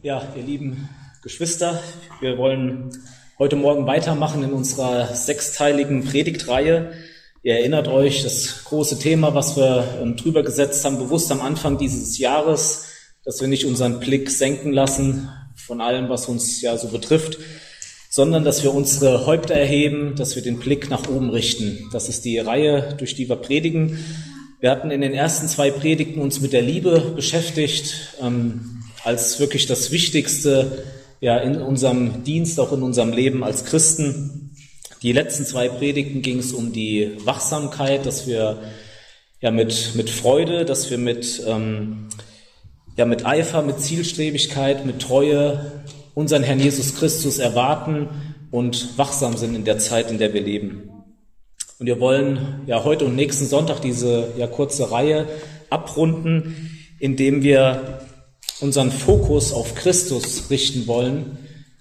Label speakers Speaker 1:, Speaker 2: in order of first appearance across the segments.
Speaker 1: Ja, ihr lieben Geschwister, wir wollen heute Morgen weitermachen in unserer sechsteiligen Predigtreihe. Ihr erinnert euch, das große Thema, was wir ähm, drüber gesetzt haben, bewusst am Anfang dieses Jahres, dass wir nicht unseren Blick senken lassen von allem, was uns ja so betrifft, sondern dass wir unsere Häupter erheben, dass wir den Blick nach oben richten. Das ist die Reihe, durch die wir predigen. Wir hatten in den ersten zwei Predigten uns mit der Liebe beschäftigt. Ähm, als wirklich das Wichtigste ja in unserem Dienst, auch in unserem Leben als Christen. Die letzten zwei Predigten ging es um die Wachsamkeit, dass wir ja mit, mit Freude, dass wir mit, ähm, ja mit Eifer, mit Zielstrebigkeit, mit Treue unseren Herrn Jesus Christus erwarten und wachsam sind in der Zeit, in der wir leben. Und wir wollen ja heute und nächsten Sonntag diese ja kurze Reihe abrunden, indem wir unseren Fokus auf Christus richten wollen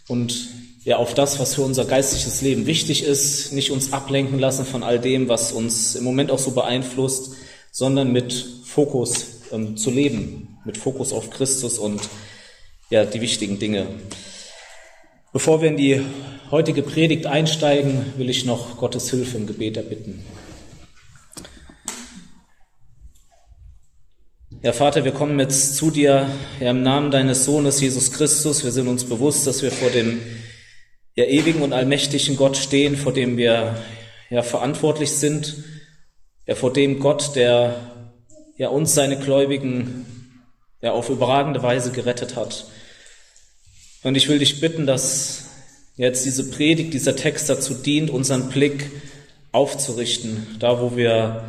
Speaker 1: und ja auf das, was für unser geistliches Leben wichtig ist, nicht uns ablenken lassen von all dem, was uns im Moment auch so beeinflusst, sondern mit Fokus ähm, zu leben, mit Fokus auf Christus und ja die wichtigen Dinge. Bevor wir in die heutige Predigt einsteigen, will ich noch Gottes Hilfe im Gebet erbitten. Ja, Vater, wir kommen jetzt zu dir ja, im Namen deines Sohnes Jesus Christus. Wir sind uns bewusst, dass wir vor dem ja, ewigen und allmächtigen Gott stehen, vor dem wir ja verantwortlich sind, ja vor dem Gott, der ja uns seine Gläubigen ja auf überragende Weise gerettet hat. Und ich will dich bitten, dass jetzt diese Predigt, dieser Text dazu dient, unseren Blick aufzurichten, da wo wir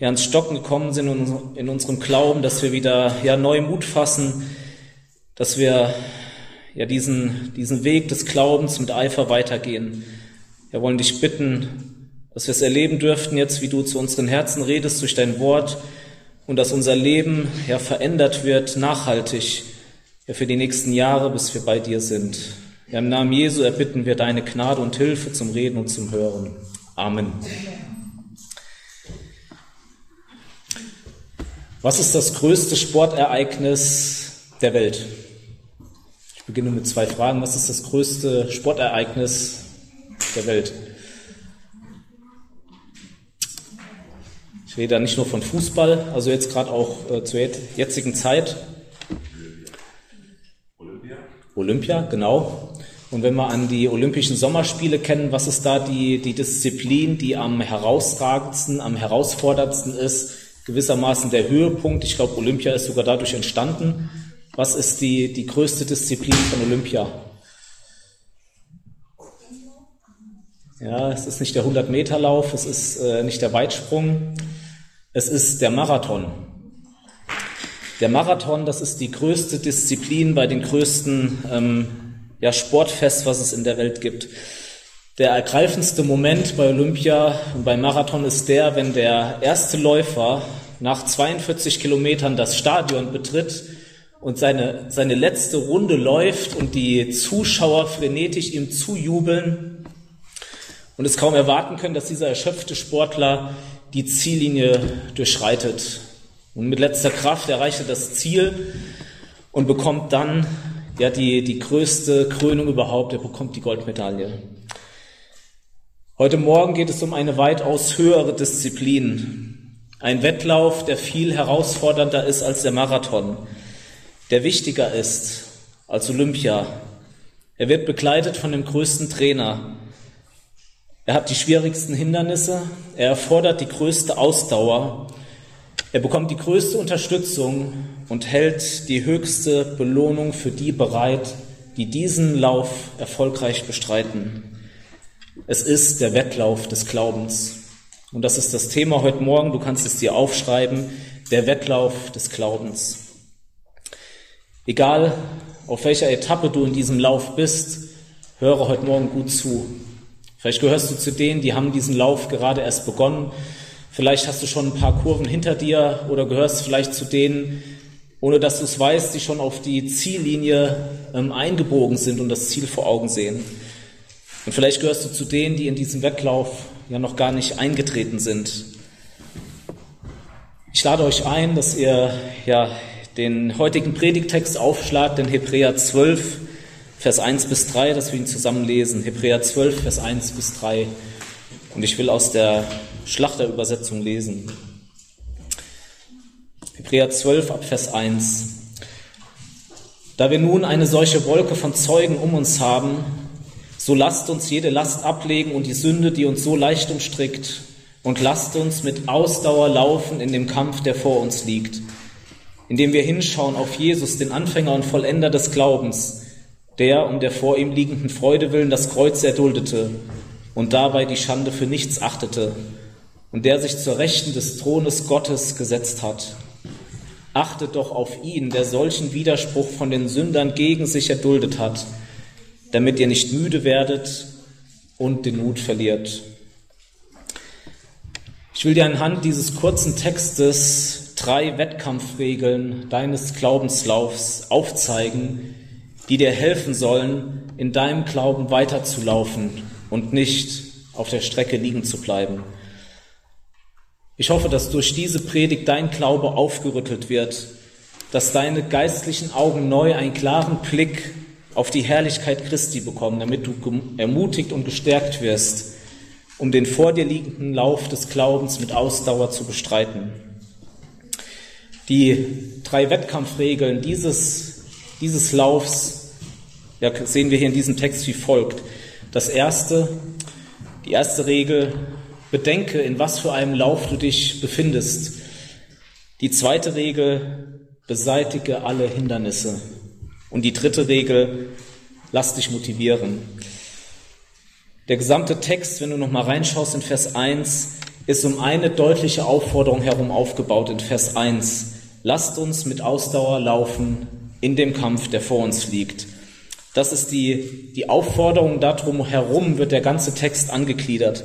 Speaker 1: ja, ins Stocken gekommen sind in unserem Glauben, dass wir wieder ja, neu Mut fassen, dass wir ja, diesen, diesen Weg des Glaubens mit Eifer weitergehen. Wir wollen dich bitten, dass wir es erleben dürften jetzt, wie du zu unseren Herzen redest durch dein Wort und dass unser Leben ja verändert wird, nachhaltig, ja für die nächsten Jahre, bis wir bei dir sind. Ja, Im Namen Jesu erbitten wir deine Gnade und Hilfe zum Reden und zum Hören. Amen. Was ist das größte Sportereignis der Welt? Ich beginne mit zwei Fragen. Was ist das größte Sportereignis der Welt? Ich rede da nicht nur von Fußball, also jetzt gerade auch äh, zur jetzigen Zeit. Olympia. Olympia, genau. Und wenn wir an die Olympischen Sommerspiele kennen, was ist da die, die Disziplin, die am herausragendsten, am herausforderndsten ist? Gewissermaßen der Höhepunkt. Ich glaube, Olympia ist sogar dadurch entstanden. Was ist die, die größte Disziplin von Olympia? Ja, es ist nicht der 100-Meter-Lauf, es ist äh, nicht der Weitsprung, es ist der Marathon. Der Marathon, das ist die größte Disziplin bei den größten ähm, ja, Sportfest, was es in der Welt gibt. Der ergreifendste Moment bei Olympia und beim Marathon ist der, wenn der erste Läufer nach 42 Kilometern das Stadion betritt und seine, seine letzte Runde läuft und die Zuschauer frenetisch ihm zujubeln und es kaum erwarten können, dass dieser erschöpfte Sportler die Ziellinie durchschreitet. Und mit letzter Kraft erreicht er das Ziel und bekommt dann ja die, die größte Krönung überhaupt, er bekommt die Goldmedaille. Heute Morgen geht es um eine weitaus höhere Disziplin. Ein Wettlauf, der viel herausfordernder ist als der Marathon, der wichtiger ist als Olympia. Er wird begleitet von dem größten Trainer. Er hat die schwierigsten Hindernisse, er erfordert die größte Ausdauer, er bekommt die größte Unterstützung und hält die höchste Belohnung für die bereit, die diesen Lauf erfolgreich bestreiten. Es ist der Wettlauf des Glaubens. Und das ist das Thema heute Morgen. Du kannst es dir aufschreiben. Der Wettlauf des Glaubens. Egal, auf welcher Etappe du in diesem Lauf bist, höre heute Morgen gut zu. Vielleicht gehörst du zu denen, die haben diesen Lauf gerade erst begonnen. Vielleicht hast du schon ein paar Kurven hinter dir oder gehörst vielleicht zu denen, ohne dass du es weißt, die schon auf die Ziellinie ähm, eingebogen sind und das Ziel vor Augen sehen. Und vielleicht gehörst du zu denen, die in diesem Wettlauf ja noch gar nicht eingetreten sind. Ich lade euch ein, dass ihr ja den heutigen Predigtext aufschlagt, den Hebräer 12, Vers 1 bis 3, dass wir ihn zusammen lesen. Hebräer 12, Vers 1 bis 3. Und ich will aus der Schlachterübersetzung lesen. Hebräer 12 ab Vers 1. Da wir nun eine solche Wolke von Zeugen um uns haben, so lasst uns jede Last ablegen und die Sünde, die uns so leicht umstrickt, und lasst uns mit Ausdauer laufen in dem Kampf, der vor uns liegt indem wir hinschauen auf Jesus, den Anfänger und Vollender des Glaubens, der um der vor ihm liegenden Freude willen das Kreuz erduldete und dabei die Schande für nichts achtete und der sich zur Rechten des Thrones Gottes gesetzt hat. Achtet doch auf ihn, der solchen Widerspruch von den Sündern gegen sich erduldet hat, damit ihr nicht müde werdet und den Mut verliert. Ich will dir anhand dieses kurzen Textes drei Wettkampfregeln deines Glaubenslaufs aufzeigen, die dir helfen sollen, in deinem Glauben weiterzulaufen und nicht auf der Strecke liegen zu bleiben. Ich hoffe, dass durch diese Predigt dein Glaube aufgerüttelt wird, dass deine geistlichen Augen neu einen klaren Blick auf die Herrlichkeit Christi bekommen, damit du ermutigt und gestärkt wirst, um den vor dir liegenden Lauf des Glaubens mit Ausdauer zu bestreiten. Die drei Wettkampfregeln dieses, dieses Laufs ja, sehen wir hier in diesem Text wie folgt. Das erste, die erste Regel, bedenke, in was für einem Lauf du dich befindest. Die zweite Regel, beseitige alle Hindernisse. Und die dritte Regel, lass dich motivieren. Der gesamte Text, wenn du noch mal reinschaust in Vers 1, ist um eine deutliche Aufforderung herum aufgebaut in Vers 1. Lasst uns mit Ausdauer laufen in dem Kampf, der vor uns liegt. Das ist die, die Aufforderung, darum herum wird der ganze Text angegliedert.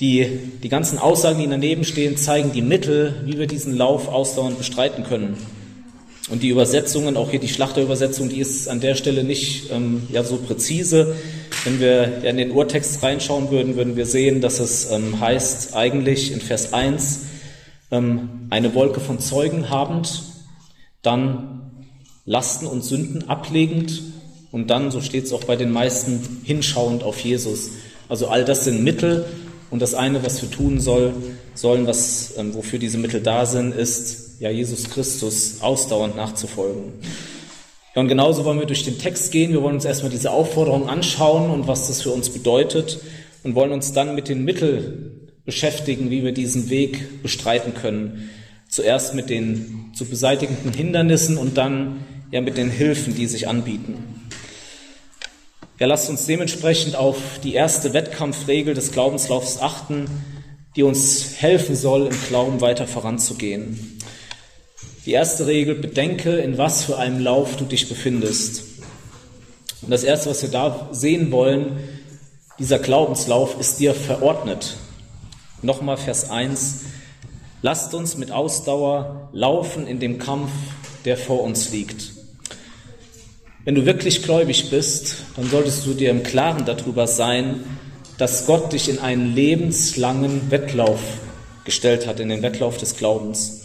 Speaker 1: Die, die ganzen Aussagen, die daneben stehen, zeigen die Mittel, wie wir diesen Lauf ausdauernd bestreiten können. Und die Übersetzungen, auch hier die Schlachterübersetzung, die ist an der Stelle nicht ähm, ja, so präzise. Wenn wir in den Urtext reinschauen würden, würden wir sehen, dass es ähm, heißt eigentlich in Vers 1, ähm, eine Wolke von Zeugen habend, dann Lasten und Sünden ablegend und dann, so steht es auch bei den meisten, hinschauend auf Jesus. Also all das sind Mittel und das eine, was wir tun soll, sollen, was, ähm, wofür diese Mittel da sind, ist, ja, Jesus Christus ausdauernd nachzufolgen. Ja, und genauso wollen wir durch den Text gehen. Wir wollen uns erstmal diese Aufforderung anschauen und was das für uns bedeutet und wollen uns dann mit den Mitteln beschäftigen, wie wir diesen Weg bestreiten können. Zuerst mit den zu beseitigenden Hindernissen und dann ja mit den Hilfen, die sich anbieten. Ja, lasst uns dementsprechend auf die erste Wettkampfregel des Glaubenslaufs achten, die uns helfen soll, im Glauben weiter voranzugehen. Die erste Regel, bedenke, in was für einem Lauf du dich befindest. Und das Erste, was wir da sehen wollen, dieser Glaubenslauf ist dir verordnet. Nochmal Vers 1. Lasst uns mit Ausdauer laufen in dem Kampf, der vor uns liegt. Wenn du wirklich gläubig bist, dann solltest du dir im Klaren darüber sein, dass Gott dich in einen lebenslangen Wettlauf gestellt hat, in den Wettlauf des Glaubens.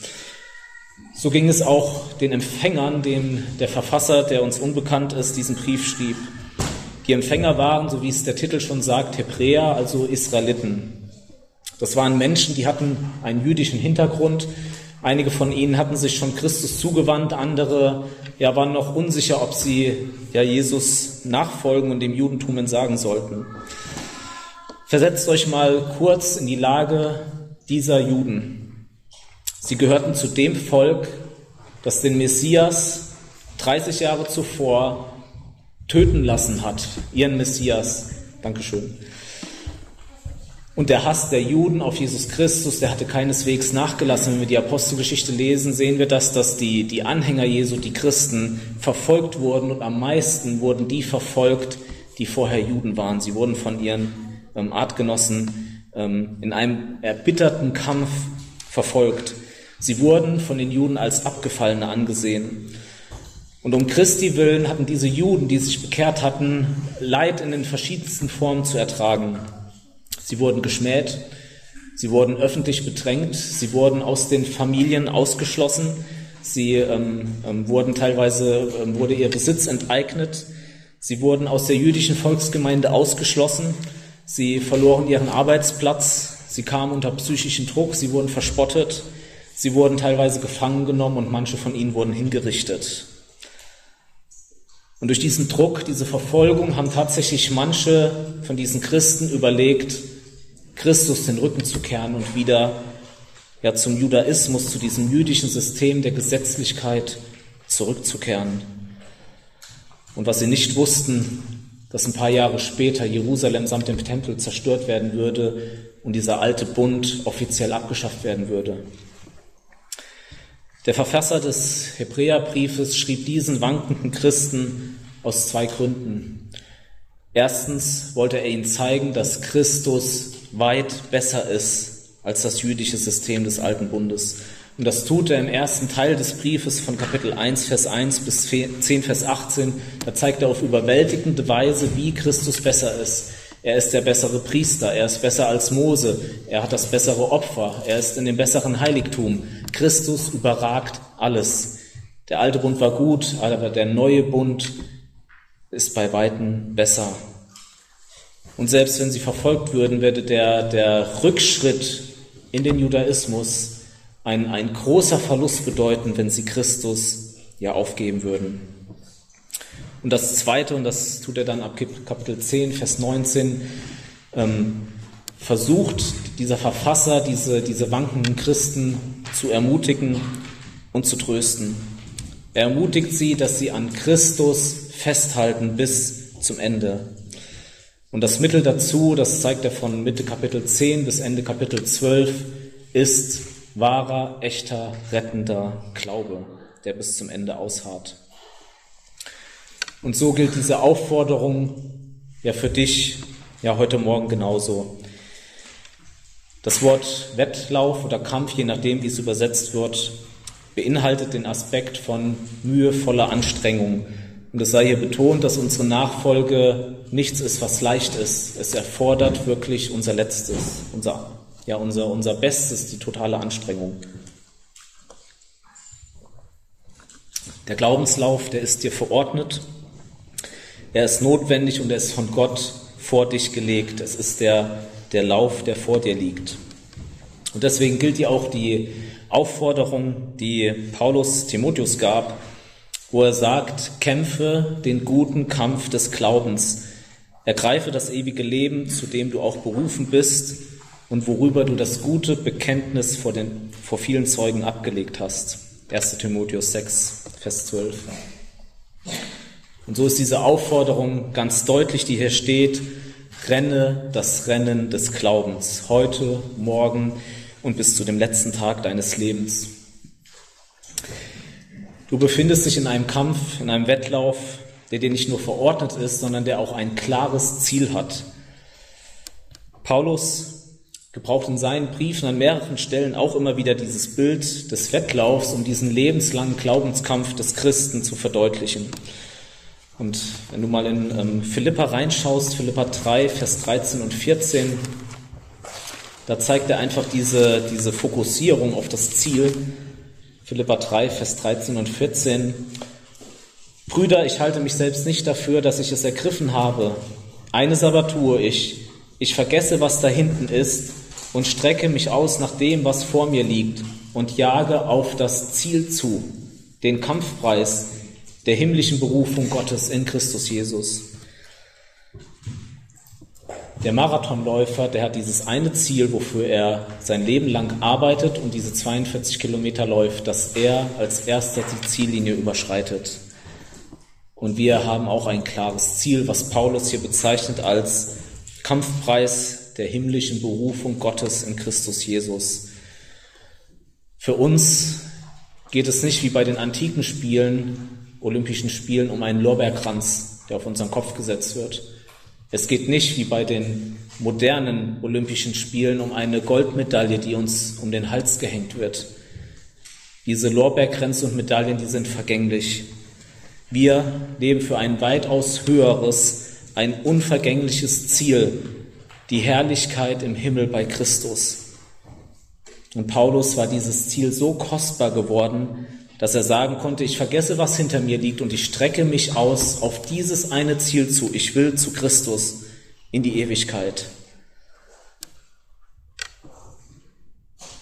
Speaker 1: So ging es auch den Empfängern, dem der Verfasser, der uns unbekannt ist, diesen Brief schrieb. Die Empfänger waren, so wie es der Titel schon sagt, Hebräer, also Israeliten. Das waren Menschen, die hatten einen jüdischen Hintergrund. Einige von ihnen hatten sich schon Christus zugewandt, andere ja, waren noch unsicher, ob sie ja, Jesus nachfolgen und dem Judentum entsagen sollten. Versetzt euch mal kurz in die Lage dieser Juden. Sie gehörten zu dem Volk, das den Messias 30 Jahre zuvor töten lassen hat, ihren Messias. Dankeschön. Und der Hass der Juden auf Jesus Christus, der hatte keineswegs nachgelassen. Wenn wir die Apostelgeschichte lesen, sehen wir das, dass die, die Anhänger Jesu, die Christen, verfolgt wurden und am meisten wurden die verfolgt, die vorher Juden waren. Sie wurden von ihren ähm, Artgenossen ähm, in einem erbitterten Kampf verfolgt. Sie wurden von den Juden als Abgefallene angesehen. Und um Christi willen hatten diese Juden, die sich bekehrt hatten, Leid in den verschiedensten Formen zu ertragen. Sie wurden geschmäht, sie wurden öffentlich bedrängt, sie wurden aus den Familien ausgeschlossen, Sie ähm, ähm, wurden teilweise, ähm, wurde ihr Besitz enteignet. Sie wurden aus der jüdischen Volksgemeinde ausgeschlossen. Sie verloren ihren Arbeitsplatz. Sie kamen unter psychischen Druck. Sie wurden verspottet. Sie wurden teilweise gefangen genommen und manche von ihnen wurden hingerichtet. Und durch diesen Druck, diese Verfolgung haben tatsächlich manche von diesen Christen überlegt, Christus den Rücken zu kehren und wieder ja, zum Judaismus, zu diesem jüdischen System der Gesetzlichkeit zurückzukehren. Und was sie nicht wussten, dass ein paar Jahre später Jerusalem samt dem Tempel zerstört werden würde und dieser alte Bund offiziell abgeschafft werden würde. Der Verfasser des Hebräerbriefes schrieb diesen wankenden Christen aus zwei Gründen. Erstens wollte er ihnen zeigen, dass Christus weit besser ist als das jüdische System des alten Bundes. Und das tut er im ersten Teil des Briefes von Kapitel 1, Vers 1 bis 10, Vers 18. Da zeigt er auf überwältigende Weise, wie Christus besser ist. Er ist der bessere Priester, er ist besser als Mose, er hat das bessere Opfer, er ist in dem besseren Heiligtum. Christus überragt alles. Der alte Bund war gut, aber der neue Bund ist bei Weitem besser. Und selbst wenn sie verfolgt würden, würde der, der Rückschritt in den Judaismus ein, ein großer Verlust bedeuten, wenn sie Christus ja aufgeben würden. Und das Zweite, und das tut er dann ab Kapitel 10, Vers 19, ähm, versucht dieser Verfasser, diese, diese wankenden Christen zu ermutigen und zu trösten. Er ermutigt sie, dass sie an Christus festhalten bis zum Ende. Und das Mittel dazu, das zeigt er von Mitte Kapitel 10 bis Ende Kapitel 12, ist wahrer, echter, rettender Glaube, der bis zum Ende ausharrt. Und so gilt diese Aufforderung ja für dich ja heute Morgen genauso. Das Wort Wettlauf oder Kampf, je nachdem, wie es übersetzt wird, beinhaltet den Aspekt von mühevoller Anstrengung. Und es sei hier betont, dass unsere Nachfolge nichts ist, was leicht ist. Es erfordert wirklich unser Letztes, unser, ja, unser, unser Bestes, die totale Anstrengung. Der Glaubenslauf, der ist dir verordnet er ist notwendig und er ist von Gott vor dich gelegt. Es ist der, der Lauf, der vor dir liegt. Und deswegen gilt dir auch die Aufforderung, die Paulus Timotheus gab, wo er sagt, kämpfe den guten Kampf des Glaubens, ergreife das ewige Leben, zu dem du auch berufen bist und worüber du das gute Bekenntnis vor, den, vor vielen Zeugen abgelegt hast. 1 Timotheus 6, Vers 12. Und so ist diese Aufforderung ganz deutlich, die hier steht, renne das Rennen des Glaubens, heute, morgen und bis zu dem letzten Tag deines Lebens. Du befindest dich in einem Kampf, in einem Wettlauf, der dir nicht nur verordnet ist, sondern der auch ein klares Ziel hat. Paulus gebraucht in seinen Briefen an mehreren Stellen auch immer wieder dieses Bild des Wettlaufs, um diesen lebenslangen Glaubenskampf des Christen zu verdeutlichen. Und wenn du mal in ähm, Philippa reinschaust, Philippa 3, Vers 13 und 14, da zeigt er einfach diese, diese Fokussierung auf das Ziel. Philippa 3, Vers 13 und 14. Brüder, ich halte mich selbst nicht dafür, dass ich es ergriffen habe. Eines aber tue ich. Ich vergesse, was da hinten ist und strecke mich aus nach dem, was vor mir liegt und jage auf das Ziel zu, den Kampfpreis, der himmlischen Berufung Gottes in Christus Jesus. Der Marathonläufer, der hat dieses eine Ziel, wofür er sein Leben lang arbeitet und diese 42 Kilometer läuft, dass er als erster die Ziellinie überschreitet. Und wir haben auch ein klares Ziel, was Paulus hier bezeichnet als Kampfpreis der himmlischen Berufung Gottes in Christus Jesus. Für uns geht es nicht wie bei den antiken Spielen Olympischen Spielen um einen Lorbeerkranz, der auf unseren Kopf gesetzt wird. Es geht nicht wie bei den modernen Olympischen Spielen um eine Goldmedaille, die uns um den Hals gehängt wird. Diese Lorbeerkränze und Medaillen, die sind vergänglich. Wir leben für ein weitaus höheres, ein unvergängliches Ziel, die Herrlichkeit im Himmel bei Christus. Und Paulus war dieses Ziel so kostbar geworden, dass er sagen konnte, ich vergesse, was hinter mir liegt und ich strecke mich aus auf dieses eine Ziel zu. Ich will zu Christus in die Ewigkeit.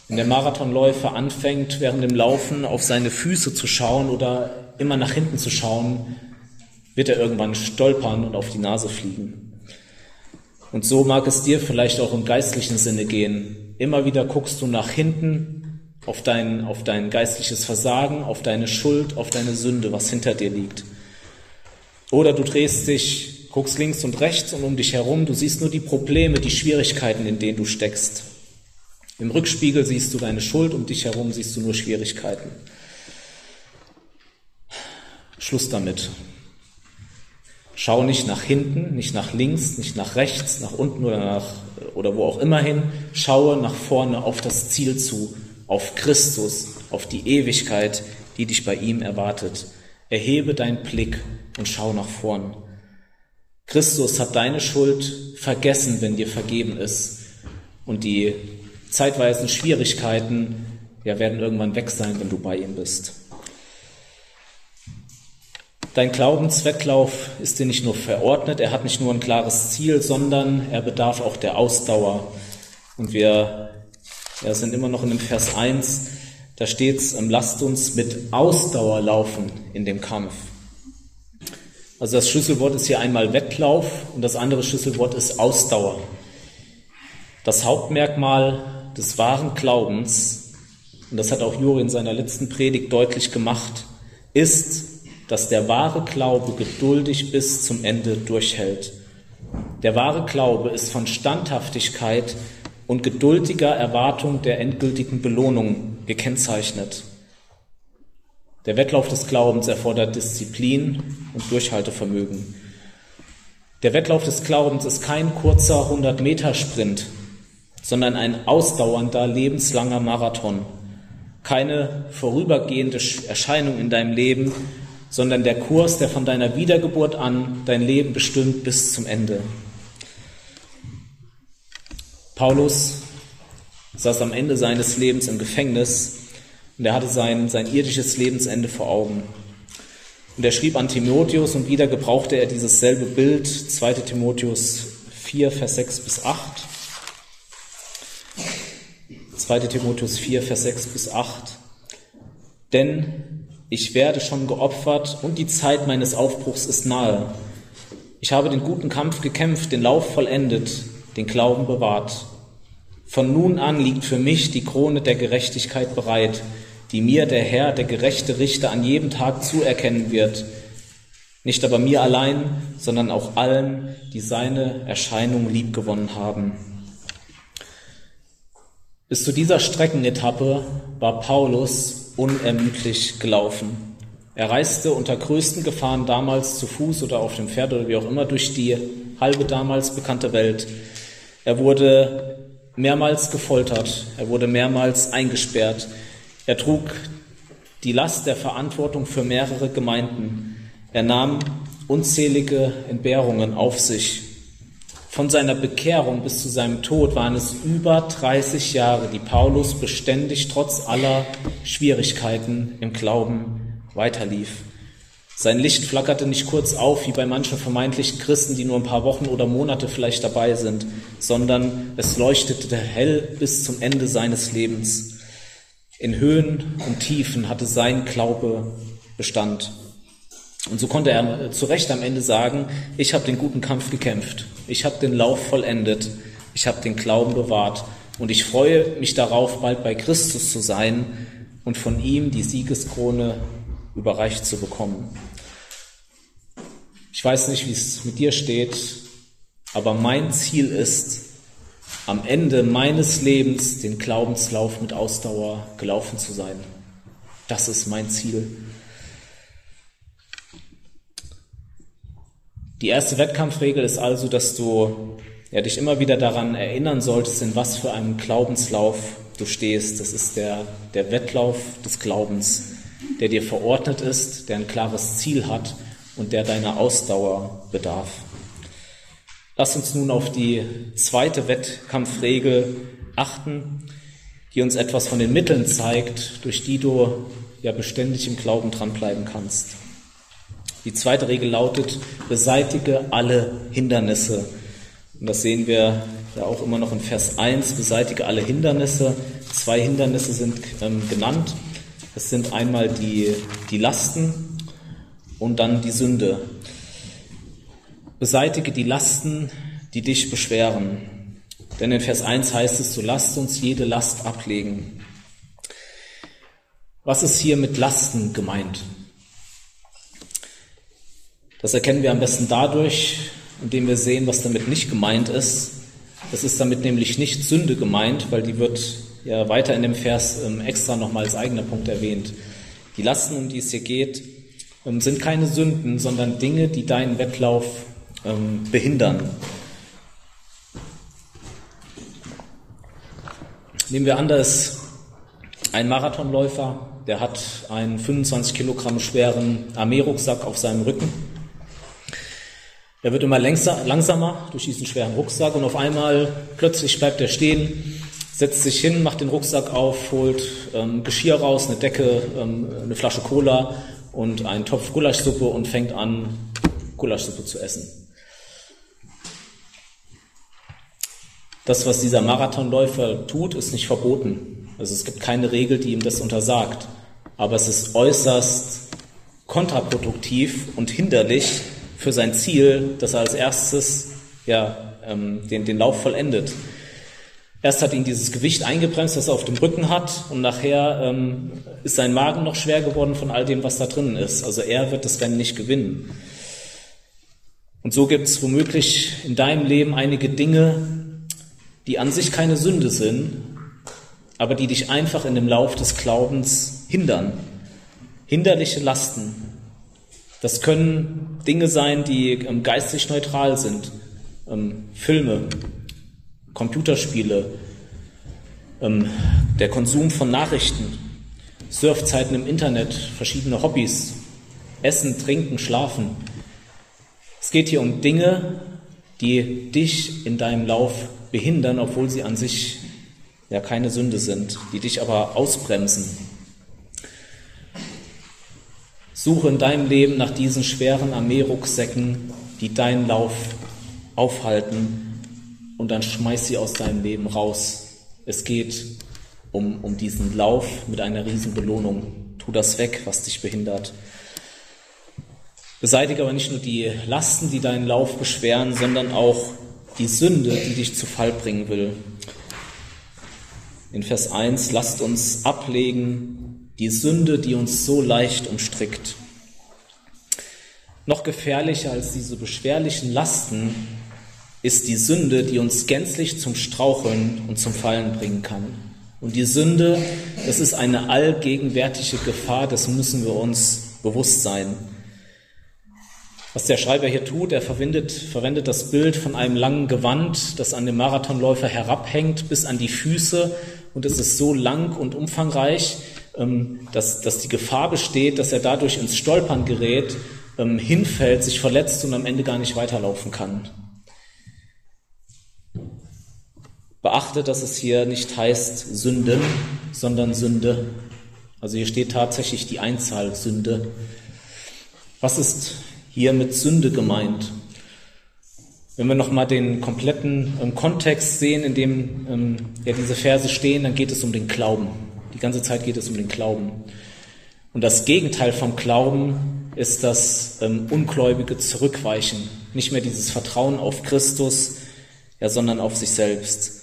Speaker 1: Wenn der Marathonläufer anfängt, während dem Laufen auf seine Füße zu schauen oder immer nach hinten zu schauen, wird er irgendwann stolpern und auf die Nase fliegen. Und so mag es dir vielleicht auch im geistlichen Sinne gehen. Immer wieder guckst du nach hinten auf dein, auf dein geistliches Versagen, auf deine Schuld, auf deine Sünde, was hinter dir liegt. Oder du drehst dich, guckst links und rechts und um dich herum, du siehst nur die Probleme, die Schwierigkeiten, in denen du steckst. Im Rückspiegel siehst du deine Schuld, um dich herum siehst du nur Schwierigkeiten. Schluss damit. Schau nicht nach hinten, nicht nach links, nicht nach rechts, nach unten oder nach oder wo auch immer hin. Schaue nach vorne auf das Ziel zu, auf Christus, auf die Ewigkeit, die dich bei ihm erwartet. Erhebe deinen Blick und schau nach vorn. Christus hat deine Schuld vergessen, wenn dir vergeben ist. Und die zeitweisen Schwierigkeiten ja, werden irgendwann weg sein, wenn du bei ihm bist. Dein Glaubenswettlauf ist dir nicht nur verordnet, er hat nicht nur ein klares Ziel, sondern er bedarf auch der Ausdauer. Und wir ja, sind immer noch in dem Vers 1, da steht es, ähm, lasst uns mit Ausdauer laufen in dem Kampf. Also das Schlüsselwort ist hier einmal Wettlauf und das andere Schlüsselwort ist Ausdauer. Das Hauptmerkmal des wahren Glaubens, und das hat auch Juri in seiner letzten Predigt deutlich gemacht, ist, dass der wahre Glaube geduldig bis zum Ende durchhält. Der wahre Glaube ist von Standhaftigkeit und geduldiger Erwartung der endgültigen Belohnung gekennzeichnet. Der Wettlauf des Glaubens erfordert Disziplin und Durchhaltevermögen. Der Wettlauf des Glaubens ist kein kurzer 100-Meter-Sprint, sondern ein ausdauernder, lebenslanger Marathon. Keine vorübergehende Erscheinung in deinem Leben, sondern der Kurs, der von deiner Wiedergeburt an dein Leben bestimmt bis zum Ende. Paulus saß am Ende seines Lebens im Gefängnis und er hatte sein, sein irdisches Lebensende vor Augen. Und er schrieb an Timotheus und wieder gebrauchte er dieses selbe Bild, 2 Timotheus 4, Vers 6 bis 8. 2 Timotheus 4, Vers 6 bis 8. Denn ich werde schon geopfert und die Zeit meines Aufbruchs ist nahe. Ich habe den guten Kampf gekämpft, den Lauf vollendet, den Glauben bewahrt. Von nun an liegt für mich die Krone der Gerechtigkeit bereit, die mir der Herr, der gerechte Richter, an jedem Tag zuerkennen wird. Nicht aber mir allein, sondern auch allen, die seine Erscheinung liebgewonnen haben. Bis zu dieser Streckenetappe war Paulus unermüdlich gelaufen. Er reiste unter größten Gefahren damals zu Fuß oder auf dem Pferd oder wie auch immer durch die halbe damals bekannte Welt. Er wurde mehrmals gefoltert, er wurde mehrmals eingesperrt. Er trug die Last der Verantwortung für mehrere Gemeinden. Er nahm unzählige Entbehrungen auf sich. Von seiner Bekehrung bis zu seinem Tod waren es über 30 Jahre, die Paulus beständig trotz aller Schwierigkeiten im Glauben weiterlief. Sein Licht flackerte nicht kurz auf, wie bei manchen vermeintlichen Christen, die nur ein paar Wochen oder Monate vielleicht dabei sind, sondern es leuchtete hell bis zum Ende seines Lebens. In Höhen und Tiefen hatte sein Glaube Bestand. Und so konnte er zu Recht am Ende sagen, ich habe den guten Kampf gekämpft, ich habe den Lauf vollendet, ich habe den Glauben bewahrt und ich freue mich darauf, bald bei Christus zu sein und von ihm die Siegeskrone überreicht zu bekommen. Ich weiß nicht, wie es mit dir steht, aber mein Ziel ist, am Ende meines Lebens den Glaubenslauf mit Ausdauer gelaufen zu sein. Das ist mein Ziel. Die erste Wettkampfregel ist also, dass du ja, dich immer wieder daran erinnern solltest, in was für einem Glaubenslauf du stehst. Das ist der, der Wettlauf des Glaubens, der dir verordnet ist, der ein klares Ziel hat und der deiner Ausdauer bedarf. Lass uns nun auf die zweite Wettkampfregel achten, die uns etwas von den Mitteln zeigt, durch die du ja beständig im Glauben dranbleiben kannst. Die zweite Regel lautet, beseitige alle Hindernisse. Und das sehen wir ja auch immer noch in Vers 1, beseitige alle Hindernisse. Zwei Hindernisse sind ähm, genannt. Es sind einmal die, die Lasten und dann die Sünde. Beseitige die Lasten, die dich beschweren. Denn in Vers 1 heißt es, so lasst uns jede Last ablegen. Was ist hier mit Lasten gemeint? Das erkennen wir am besten dadurch, indem wir sehen, was damit nicht gemeint ist. Es ist damit nämlich nicht Sünde gemeint, weil die wird ja weiter in dem Vers ähm, extra nochmal als eigener Punkt erwähnt. Die Lasten, um die es hier geht, ähm, sind keine Sünden, sondern Dinge, die deinen Wettlauf ähm, behindern. Nehmen wir an, da ist ein Marathonläufer, der hat einen 25 Kilogramm schweren Armeerucksack auf seinem Rücken. Er wird immer langsamer durch diesen schweren Rucksack und auf einmal plötzlich bleibt er stehen, setzt sich hin, macht den Rucksack auf, holt ähm, Geschirr raus, eine Decke, ähm, eine Flasche Cola und einen Topf Gulaschsuppe und fängt an, Gulaschsuppe zu essen. Das, was dieser Marathonläufer tut, ist nicht verboten. Also es gibt keine Regel, die ihm das untersagt. Aber es ist äußerst kontraproduktiv und hinderlich für sein Ziel, dass er als erstes ja, ähm, den, den Lauf vollendet. Erst hat ihn dieses Gewicht eingebremst, das er auf dem Rücken hat, und nachher ähm, ist sein Magen noch schwer geworden von all dem, was da drinnen ist. Also er wird das Rennen nicht gewinnen. Und so gibt es womöglich in deinem Leben einige Dinge, die an sich keine Sünde sind, aber die dich einfach in dem Lauf des Glaubens hindern. Hinderliche Lasten. Das können Dinge sein, die ähm, geistig neutral sind. Ähm, Filme, Computerspiele, ähm, der Konsum von Nachrichten, Surfzeiten im Internet, verschiedene Hobbys, Essen, Trinken, Schlafen. Es geht hier um Dinge, die dich in deinem Lauf behindern, obwohl sie an sich ja keine Sünde sind, die dich aber ausbremsen. Suche in deinem Leben nach diesen schweren Armeerucksäcken, die deinen Lauf aufhalten und dann schmeiß sie aus deinem Leben raus. Es geht um, um diesen Lauf mit einer riesen Belohnung. Tu das weg, was dich behindert. Beseitige aber nicht nur die Lasten, die deinen Lauf beschweren, sondern auch die Sünde, die dich zu Fall bringen will. In Vers 1, lasst uns ablegen die Sünde, die uns so leicht umstrickt. Noch gefährlicher als diese beschwerlichen Lasten ist die Sünde, die uns gänzlich zum Straucheln und zum Fallen bringen kann. Und die Sünde, das ist eine allgegenwärtige Gefahr, das müssen wir uns bewusst sein. Was der Schreiber hier tut, er verwendet, verwendet das Bild von einem langen Gewand, das an dem Marathonläufer herabhängt bis an die Füße und es ist so lang und umfangreich, ähm, dass, dass die Gefahr besteht, dass er dadurch ins Stolpern gerät, ähm, hinfällt, sich verletzt und am Ende gar nicht weiterlaufen kann. Beachte, dass es hier nicht heißt Sünden, sondern Sünde. Also hier steht tatsächlich die Einzahl Sünde. Was ist hier mit Sünde gemeint. Wenn wir nochmal den kompletten ähm, Kontext sehen, in dem ähm, ja, diese Verse stehen, dann geht es um den Glauben. Die ganze Zeit geht es um den Glauben. Und das Gegenteil vom Glauben ist das ähm, ungläubige Zurückweichen. Nicht mehr dieses Vertrauen auf Christus, ja, sondern auf sich selbst.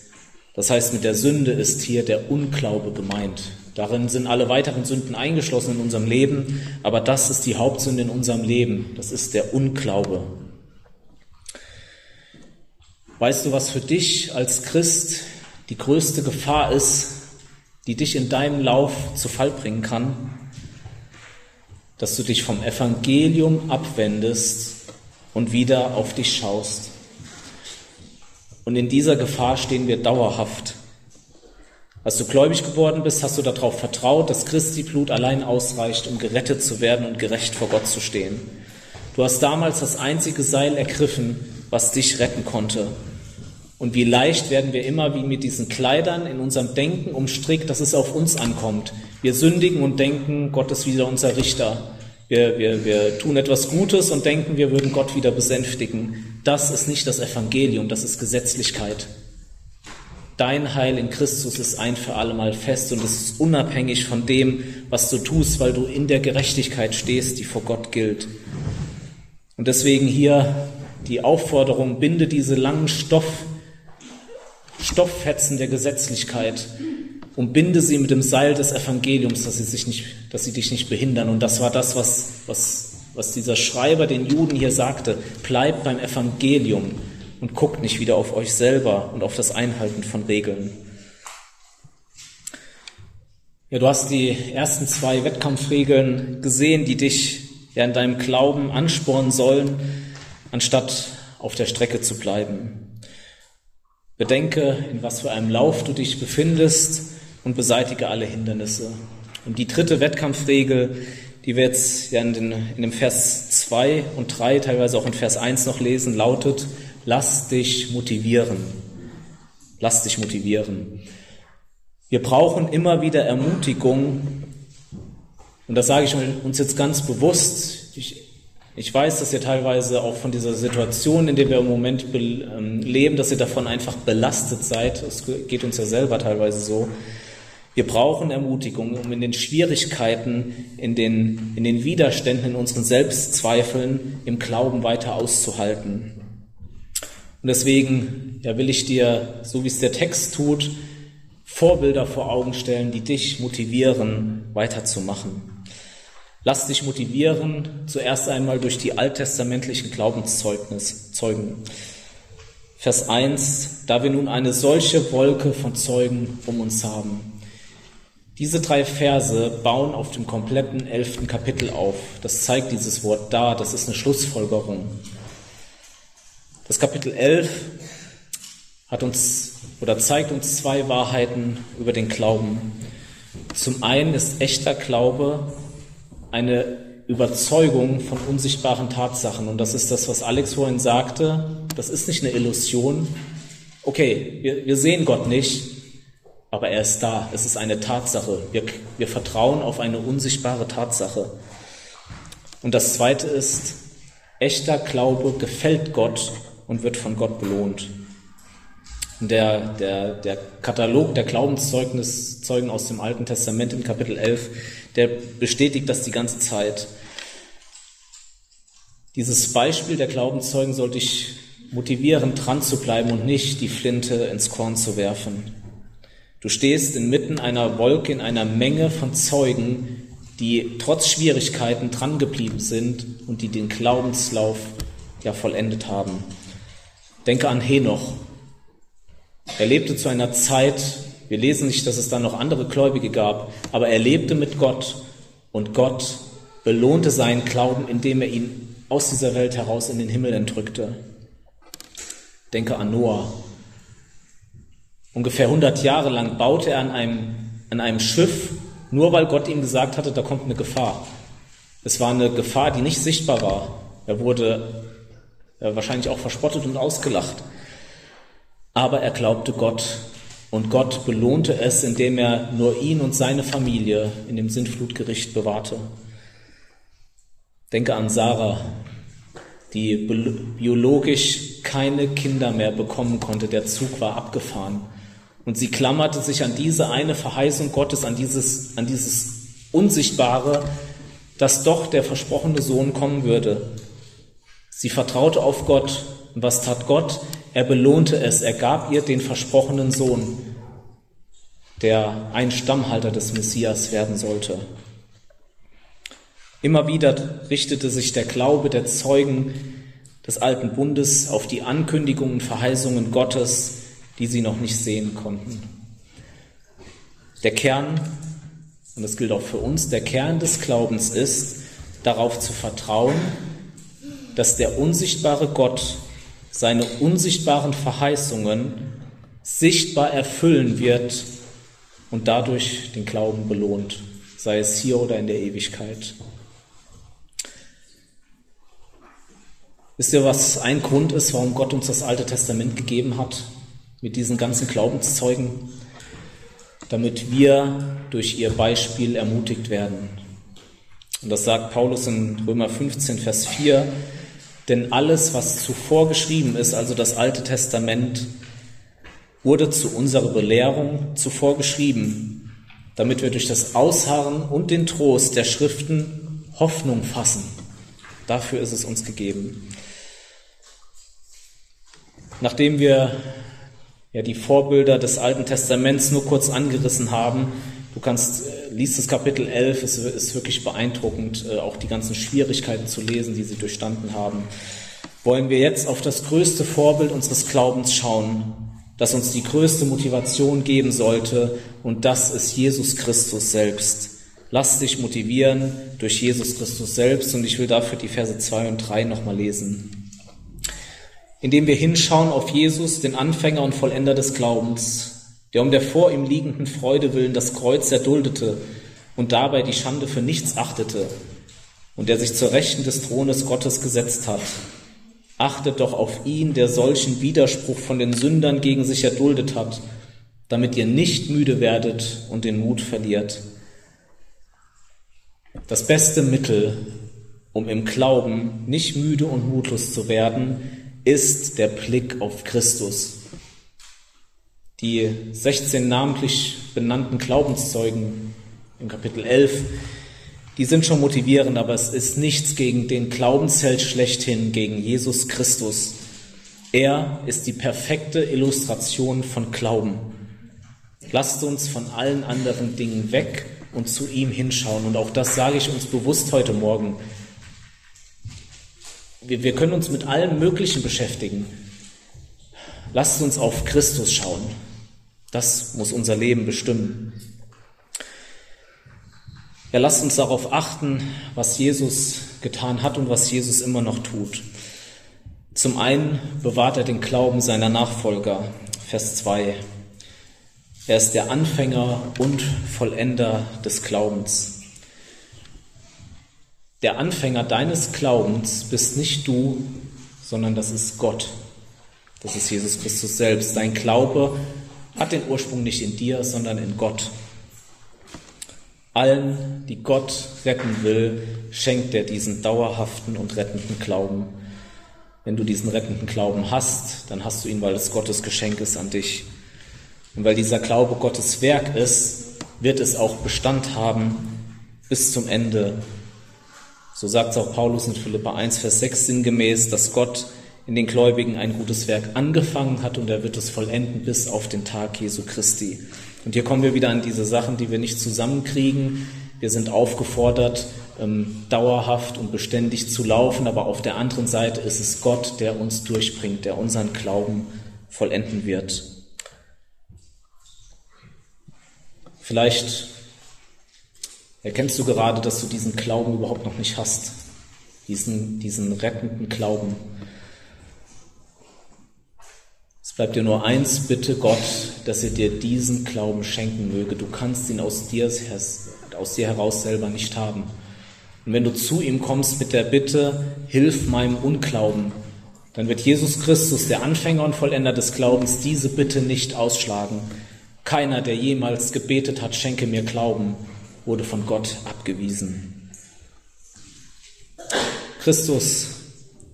Speaker 1: Das heißt, mit der Sünde ist hier der Unglaube gemeint. Darin sind alle weiteren Sünden eingeschlossen in unserem Leben, aber das ist die Hauptsünde in unserem Leben. Das ist der Unglaube. Weißt du, was für dich als Christ die größte Gefahr ist, die dich in deinem Lauf zu Fall bringen kann? Dass du dich vom Evangelium abwendest und wieder auf dich schaust. Und in dieser Gefahr stehen wir dauerhaft. Als du gläubig geworden bist, hast du darauf vertraut, dass Christi Blut allein ausreicht, um gerettet zu werden und gerecht vor Gott zu stehen. Du hast damals das einzige Seil ergriffen, was dich retten konnte. Und wie leicht werden wir immer wie mit diesen Kleidern in unserem Denken umstrickt, dass es auf uns ankommt. Wir sündigen und denken, Gott ist wieder unser Richter. Wir, wir, wir tun etwas Gutes und denken, wir würden Gott wieder besänftigen. Das ist nicht das Evangelium, das ist Gesetzlichkeit. Dein Heil in Christus ist ein für allemal fest und es ist unabhängig von dem, was du tust, weil du in der Gerechtigkeit stehst, die vor Gott gilt. Und deswegen hier die Aufforderung, binde diese langen Stoff, Stofffetzen der Gesetzlichkeit und binde sie mit dem Seil des Evangeliums, dass sie, sich nicht, dass sie dich nicht behindern. Und das war das, was, was, was dieser Schreiber den Juden hier sagte. Bleibt beim Evangelium und guckt nicht wieder auf euch selber und auf das Einhalten von Regeln. Ja, du hast die ersten zwei Wettkampfregeln gesehen, die dich ja in deinem Glauben anspornen sollen, anstatt auf der Strecke zu bleiben. Bedenke, in was für einem Lauf du dich befindest und beseitige alle Hindernisse. Und die dritte Wettkampfregel, die wir jetzt ja in, den, in dem Vers 2 und 3, teilweise auch in Vers 1 noch lesen, lautet, lass dich motivieren. Lass dich motivieren. Wir brauchen immer wieder Ermutigung. Und das sage ich uns jetzt ganz bewusst. Ich, ich weiß, dass ihr teilweise auch von dieser Situation, in der wir im Moment ähm, leben, dass ihr davon einfach belastet seid. Es geht uns ja selber teilweise so. Wir brauchen Ermutigung, um in den Schwierigkeiten, in den, in den Widerständen, in unseren Selbstzweifeln im Glauben weiter auszuhalten. Und deswegen ja, will ich dir, so wie es der Text tut, Vorbilder vor Augen stellen, die dich motivieren, weiterzumachen. Lass dich motivieren, zuerst einmal durch die alttestamentlichen Glaubenszeugen. Vers 1, da wir nun eine solche Wolke von Zeugen um uns haben. Diese drei Verse bauen auf dem kompletten elften Kapitel auf. Das zeigt dieses Wort da, das ist eine Schlussfolgerung. Das Kapitel 11 hat uns oder zeigt uns zwei Wahrheiten über den Glauben. Zum einen ist echter Glaube eine Überzeugung von unsichtbaren Tatsachen. Und das ist das, was Alex vorhin sagte. Das ist nicht eine Illusion. Okay, wir, wir sehen Gott nicht, aber er ist da. Es ist eine Tatsache. Wir, wir vertrauen auf eine unsichtbare Tatsache. Und das Zweite ist, echter Glaube gefällt Gott und wird von Gott belohnt. Der, der, der Katalog der Glaubenszeugen aus dem Alten Testament in Kapitel 11 der bestätigt das die ganze Zeit. Dieses Beispiel der Glaubenszeugen sollte ich motivieren, dran zu bleiben und nicht die Flinte ins Korn zu werfen. Du stehst inmitten einer Wolke, in einer Menge von Zeugen, die trotz Schwierigkeiten drangeblieben sind und die den Glaubenslauf ja vollendet haben. Denke an Henoch. Er lebte zu einer Zeit, wir lesen nicht, dass es da noch andere Gläubige gab, aber er lebte mit Gott und Gott belohnte seinen Glauben, indem er ihn aus dieser Welt heraus in den Himmel entrückte. Denke an Noah. Ungefähr 100 Jahre lang baute er an einem, an einem Schiff, nur weil Gott ihm gesagt hatte, da kommt eine Gefahr. Es war eine Gefahr, die nicht sichtbar war. Er wurde äh, wahrscheinlich auch verspottet und ausgelacht. Aber er glaubte Gott und Gott belohnte es, indem er nur ihn und seine Familie in dem Sintflutgericht bewahrte. Denke an Sarah, die biologisch keine Kinder mehr bekommen konnte. Der Zug war abgefahren. Und sie klammerte sich an diese eine Verheißung Gottes, an dieses, an dieses Unsichtbare, dass doch der versprochene Sohn kommen würde. Sie vertraute auf Gott. Und was tat Gott? Er belohnte es, er gab ihr den versprochenen Sohn, der ein Stammhalter des Messias werden sollte. Immer wieder richtete sich der Glaube der Zeugen des alten Bundes auf die Ankündigungen und Verheißungen Gottes, die sie noch nicht sehen konnten. Der Kern, und das gilt auch für uns, der Kern des Glaubens ist, darauf zu vertrauen, dass der unsichtbare Gott seine unsichtbaren Verheißungen sichtbar erfüllen wird und dadurch den Glauben belohnt, sei es hier oder in der Ewigkeit. Wisst ihr, was ein Grund ist, warum Gott uns das Alte Testament gegeben hat, mit diesen ganzen Glaubenszeugen? damit wir durch ihr Beispiel ermutigt werden. Und das sagt Paulus in Römer 15, Vers 4. Denn alles, was zuvor geschrieben ist, also das Alte Testament, wurde zu unserer Belehrung zuvor geschrieben, damit wir durch das Ausharren und den Trost der Schriften Hoffnung fassen. Dafür ist es uns gegeben. Nachdem wir ja die Vorbilder des Alten Testaments nur kurz angerissen haben, du kannst, äh, liest das Kapitel 11, es ist wirklich beeindruckend, äh, auch die ganzen Schwierigkeiten zu lesen, die sie durchstanden haben, wollen wir jetzt auf das größte Vorbild unseres Glaubens schauen, das uns die größte Motivation geben sollte, und das ist Jesus Christus selbst. Lass dich motivieren durch Jesus Christus selbst, und ich will dafür die Verse 2 und 3 nochmal lesen. Indem wir hinschauen auf Jesus, den Anfänger und Vollender des Glaubens, der um der vor ihm liegenden Freude willen das Kreuz erduldete und dabei die Schande für nichts achtete und der sich zur Rechten des Thrones Gottes gesetzt hat Achtet doch auf ihn, der solchen Widerspruch von den Sündern gegen sich erduldet hat, damit ihr nicht müde werdet und den Mut verliert. Das beste Mittel, um im Glauben nicht müde und mutlos zu werden, ist der Blick auf Christus. Die 16 namentlich benannten Glaubenszeugen im Kapitel 11 die sind schon motivierend, aber es ist nichts gegen den Glaubensheld schlechthin, gegen Jesus Christus. Er ist die perfekte Illustration von Glauben. Lasst uns von allen anderen Dingen weg und zu ihm hinschauen. Und auch das sage ich uns bewusst heute Morgen. Wir, wir können uns mit allem Möglichen beschäftigen. Lasst uns auf Christus schauen. Das muss unser Leben bestimmen. Ja, lasst uns darauf achten, was Jesus getan hat und was Jesus immer noch tut. Zum einen bewahrt er den Glauben seiner Nachfolger, Vers 2. Er ist der Anfänger und Vollender des Glaubens. Der Anfänger deines Glaubens bist nicht du, sondern das ist Gott. Das ist Jesus Christus selbst. Dein Glaube hat den Ursprung nicht in dir, sondern in Gott. Allen, die Gott retten will, schenkt er diesen dauerhaften und rettenden Glauben. Wenn du diesen rettenden Glauben hast, dann hast du ihn, weil es Gottes Geschenk ist an dich. Und weil dieser Glaube Gottes Werk ist, wird es auch Bestand haben bis zum Ende. So sagt es auch Paulus in Philippa 1, Vers 6 sinngemäß, dass Gott in den Gläubigen ein gutes Werk angefangen hat und er wird es vollenden bis auf den Tag Jesu Christi. Und hier kommen wir wieder an diese Sachen, die wir nicht zusammenkriegen. Wir sind aufgefordert, ähm, dauerhaft und beständig zu laufen, aber auf der anderen Seite ist es Gott, der uns durchbringt, der unseren Glauben vollenden wird. Vielleicht erkennst du gerade, dass du diesen Glauben überhaupt noch nicht hast, diesen, diesen rettenden Glauben. Es bleibt dir nur eins, bitte Gott, dass er dir diesen Glauben schenken möge. Du kannst ihn aus dir, aus dir heraus selber nicht haben. Und wenn du zu ihm kommst mit der Bitte, hilf meinem Unglauben, dann wird Jesus Christus, der Anfänger und Vollender des Glaubens, diese Bitte nicht ausschlagen. Keiner, der jemals gebetet hat, schenke mir Glauben, wurde von Gott abgewiesen. Christus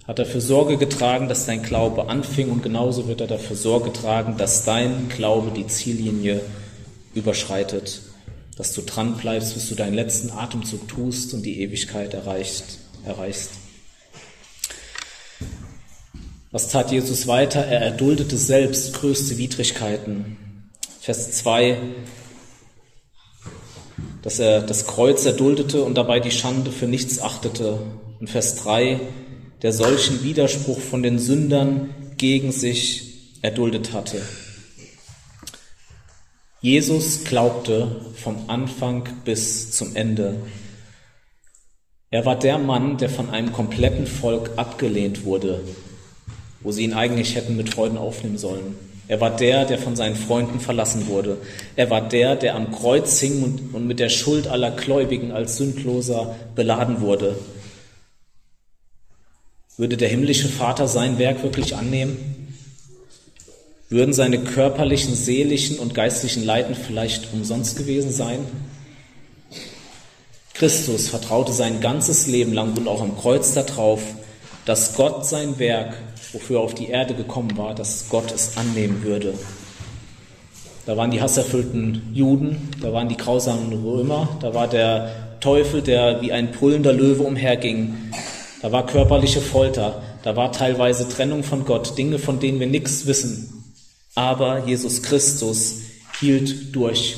Speaker 1: hat dafür Sorge getragen, dass dein Glaube anfing und genauso wird er dafür Sorge tragen, dass dein Glaube die Ziellinie überschreitet, dass du dran bleibst, bis du deinen letzten Atemzug tust und die Ewigkeit erreicht, erreichst. Was tat Jesus weiter? Er erduldete selbst größte Widrigkeiten. Vers 2, dass er das Kreuz erduldete und dabei die Schande für nichts achtete. Und Vers 3, der solchen Widerspruch von den Sündern gegen sich erduldet hatte. Jesus glaubte vom Anfang bis zum Ende. Er war der Mann, der von einem kompletten Volk abgelehnt wurde, wo sie ihn eigentlich hätten mit Freuden aufnehmen sollen. Er war der, der von seinen Freunden verlassen wurde. Er war der, der am Kreuz hing und, mit der Schuld aller Gläubigen als Sündloser beladen wurde. Würde der himmlische Vater sein Werk wirklich annehmen? Würden seine körperlichen, seelischen und geistlichen Leiden vielleicht umsonst gewesen sein? Christus vertraute sein ganzes Leben lang und auch am Kreuz darauf, dass Gott sein Werk, wofür er auf die Erde gekommen war, dass Gott es annehmen würde. Da waren die hasserfüllten Juden, da waren die grausamen Römer, da war der Teufel, der wie ein brüllender Löwe umherging, da war körperliche Folter, da war teilweise Trennung von Gott, Dinge, von denen wir nichts wissen. Aber Jesus Christus hielt durch.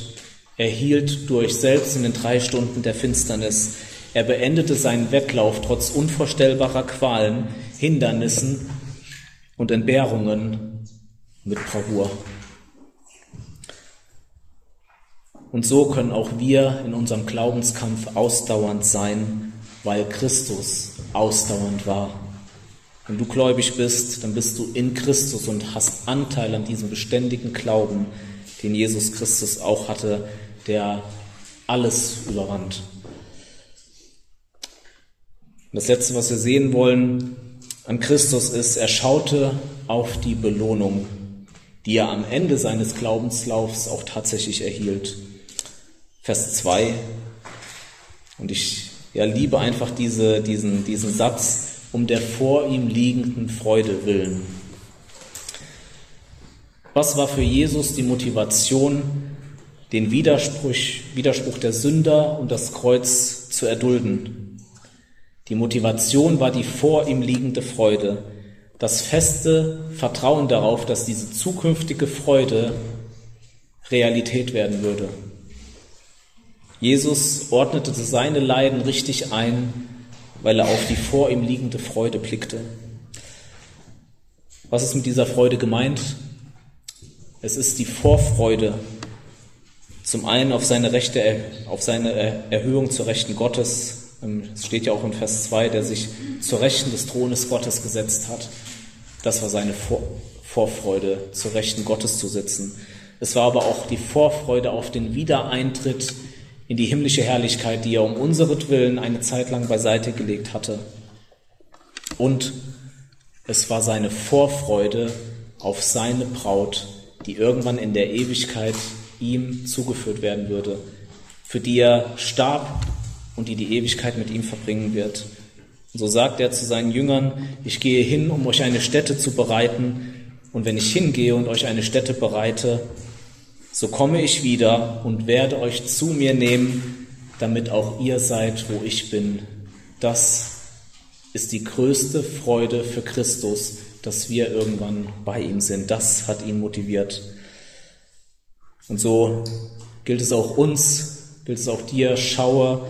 Speaker 1: Er hielt durch, selbst in den drei Stunden der Finsternis. Er beendete seinen Wettlauf trotz unvorstellbarer Qualen, Hindernissen und Entbehrungen mit Bravour. Und so können auch wir in unserem Glaubenskampf ausdauernd sein, weil Christus ausdauernd war. Wenn du gläubig bist, dann bist du in Christus und hast Anteil an diesem beständigen Glauben, den Jesus Christus auch hatte, der alles überwand. Das Letzte, was wir sehen wollen an Christus ist, er schaute auf die Belohnung, die er am Ende seines Glaubenslaufs auch tatsächlich erhielt. Vers 2. Und ich ja, liebe einfach diese, diesen, diesen Satz, um der vor ihm liegenden Freude willen. Was war für Jesus die Motivation, den Widerspruch, Widerspruch der Sünder und das Kreuz zu erdulden? Die Motivation war die vor ihm liegende Freude, das feste Vertrauen darauf, dass diese zukünftige Freude Realität werden würde. Jesus ordnete seine Leiden richtig ein, weil er auf die vor ihm liegende Freude blickte. Was ist mit dieser Freude gemeint? Es ist die Vorfreude, zum einen auf seine, Rechte, auf seine Erhöhung zur Rechten Gottes. Ähm, es steht ja auch in Vers 2, der sich zur Rechten des Thrones Gottes gesetzt hat. Das war seine Vorfreude, zur Rechten Gottes zu sitzen. Es war aber auch die Vorfreude auf den Wiedereintritt in die himmlische Herrlichkeit, die er um unseretwillen eine Zeit lang beiseite gelegt hatte. Und es war seine Vorfreude auf seine Braut, die irgendwann in der Ewigkeit ihm zugeführt werden würde, für die er starb und die die Ewigkeit mit ihm verbringen wird. Und so sagt er zu seinen Jüngern, ich gehe hin, um euch eine Stätte zu bereiten, und wenn ich hingehe und euch eine Stätte bereite, so komme ich wieder und werde euch zu mir nehmen, damit auch ihr seid, wo ich bin. Das ist die größte Freude für Christus, dass wir irgendwann bei ihm sind. Das hat ihn motiviert. Und so gilt es auch uns, gilt es auch dir, schaue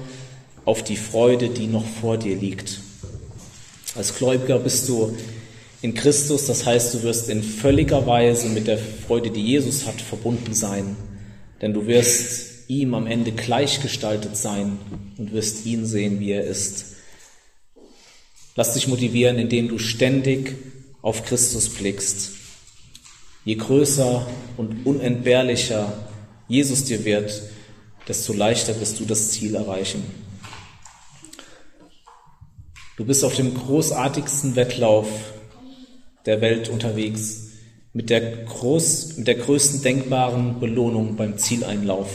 Speaker 1: auf die Freude, die noch vor dir liegt. Als Gläubiger bist du in Christus, das heißt, du wirst in völliger Weise mit der Freude, die Jesus hat, verbunden sein. Denn du wirst ihm am Ende gleichgestaltet sein und wirst ihn sehen, wie er ist. Lass dich motivieren, indem du ständig auf Christus blickst. Je größer und unentbehrlicher Jesus dir wird, desto leichter wirst du das Ziel erreichen. Du bist auf dem großartigsten Wettlauf der Welt unterwegs, mit der, groß, mit der größten denkbaren Belohnung beim Zieleinlauf.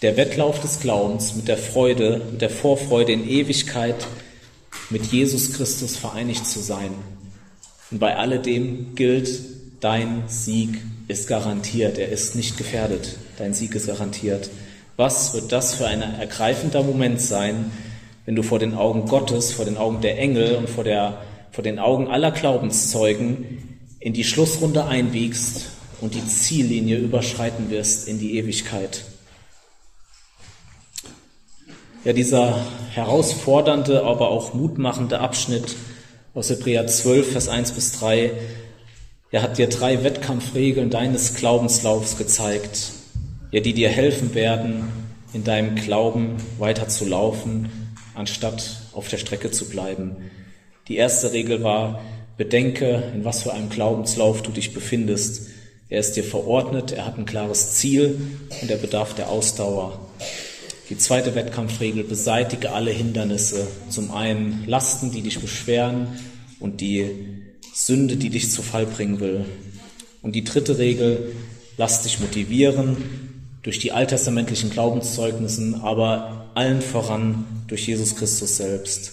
Speaker 1: Der Wettlauf des Glaubens mit der Freude, mit der Vorfreude in Ewigkeit mit Jesus Christus vereinigt zu sein. Und bei alledem gilt, dein Sieg ist garantiert, er ist nicht gefährdet, dein Sieg ist garantiert. Was wird das für ein ergreifender Moment sein, wenn du vor den Augen Gottes, vor den Augen der Engel und vor der vor den Augen aller Glaubenszeugen in die Schlussrunde einbiegst und die Ziellinie überschreiten wirst in die Ewigkeit. Ja, dieser herausfordernde, aber auch mutmachende Abschnitt aus Hebräer 12, Vers 1 bis 3, er hat dir drei Wettkampfregeln deines Glaubenslaufs gezeigt, ja, die dir helfen werden, in deinem Glauben weiter zu laufen, anstatt auf der Strecke zu bleiben. Die erste Regel war, bedenke, in was für einem Glaubenslauf du dich befindest. Er ist dir verordnet, er hat ein klares Ziel und er bedarf der Ausdauer. Die zweite Wettkampfregel, beseitige alle Hindernisse. Zum einen Lasten, die dich beschweren und die Sünde, die dich zu Fall bringen will. Und die dritte Regel, lass dich motivieren durch die alttestamentlichen Glaubenszeugnissen, aber allen voran durch Jesus Christus selbst.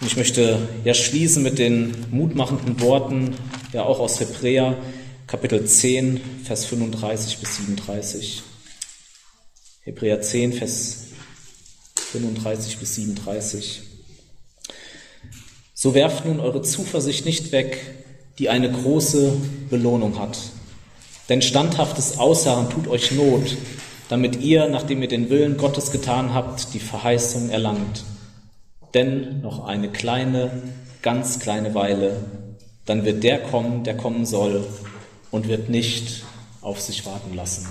Speaker 1: Und ich möchte ja schließen mit den mutmachenden Worten, ja auch aus Hebräer, Kapitel 10, Vers 35 bis 37. Hebräer 10, Vers 35 bis 37. So werft nun eure Zuversicht nicht weg, die eine große Belohnung hat. Denn standhaftes Ausharren tut euch Not, damit ihr, nachdem ihr den Willen Gottes getan habt, die Verheißung erlangt. Denn noch eine kleine, ganz kleine Weile, dann wird der kommen, der kommen soll, und wird nicht auf sich warten lassen.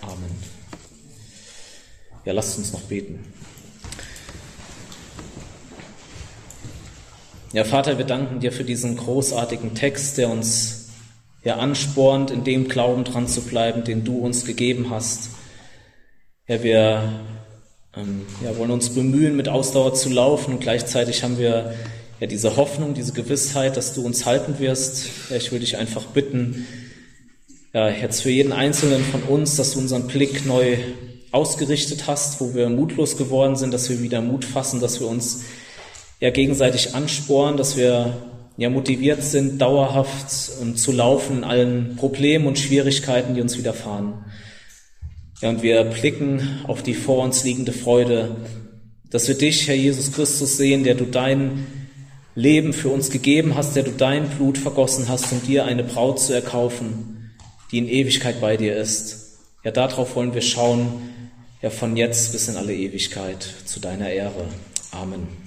Speaker 1: Amen. Ja, lasst uns noch beten. Ja, Vater, wir danken dir für diesen großartigen Text, der uns ja anspornt, in dem Glauben dran zu bleiben, den du uns gegeben hast. Ja, wir ähm, ja, wollen uns bemühen, mit Ausdauer zu laufen und gleichzeitig haben wir ja diese Hoffnung, diese Gewissheit, dass du uns halten wirst. Ja, ich will dich einfach bitten, ja, jetzt für jeden Einzelnen von uns, dass du unseren Blick neu ausgerichtet hast, wo wir mutlos geworden sind, dass wir wieder Mut fassen, dass wir uns ja gegenseitig anspornen, dass wir ja motiviert sind, dauerhaft um, zu laufen in allen Problemen und Schwierigkeiten, die uns widerfahren. Ja, und wir blicken auf die vor uns liegende Freude, dass wir dich, Herr Jesus Christus, sehen, der du dein Leben für uns gegeben hast, der du dein Blut vergossen hast, um dir eine Braut zu erkaufen, die in Ewigkeit bei dir ist. Ja, darauf wollen wir schauen, ja, von jetzt bis in alle Ewigkeit zu deiner Ehre. Amen.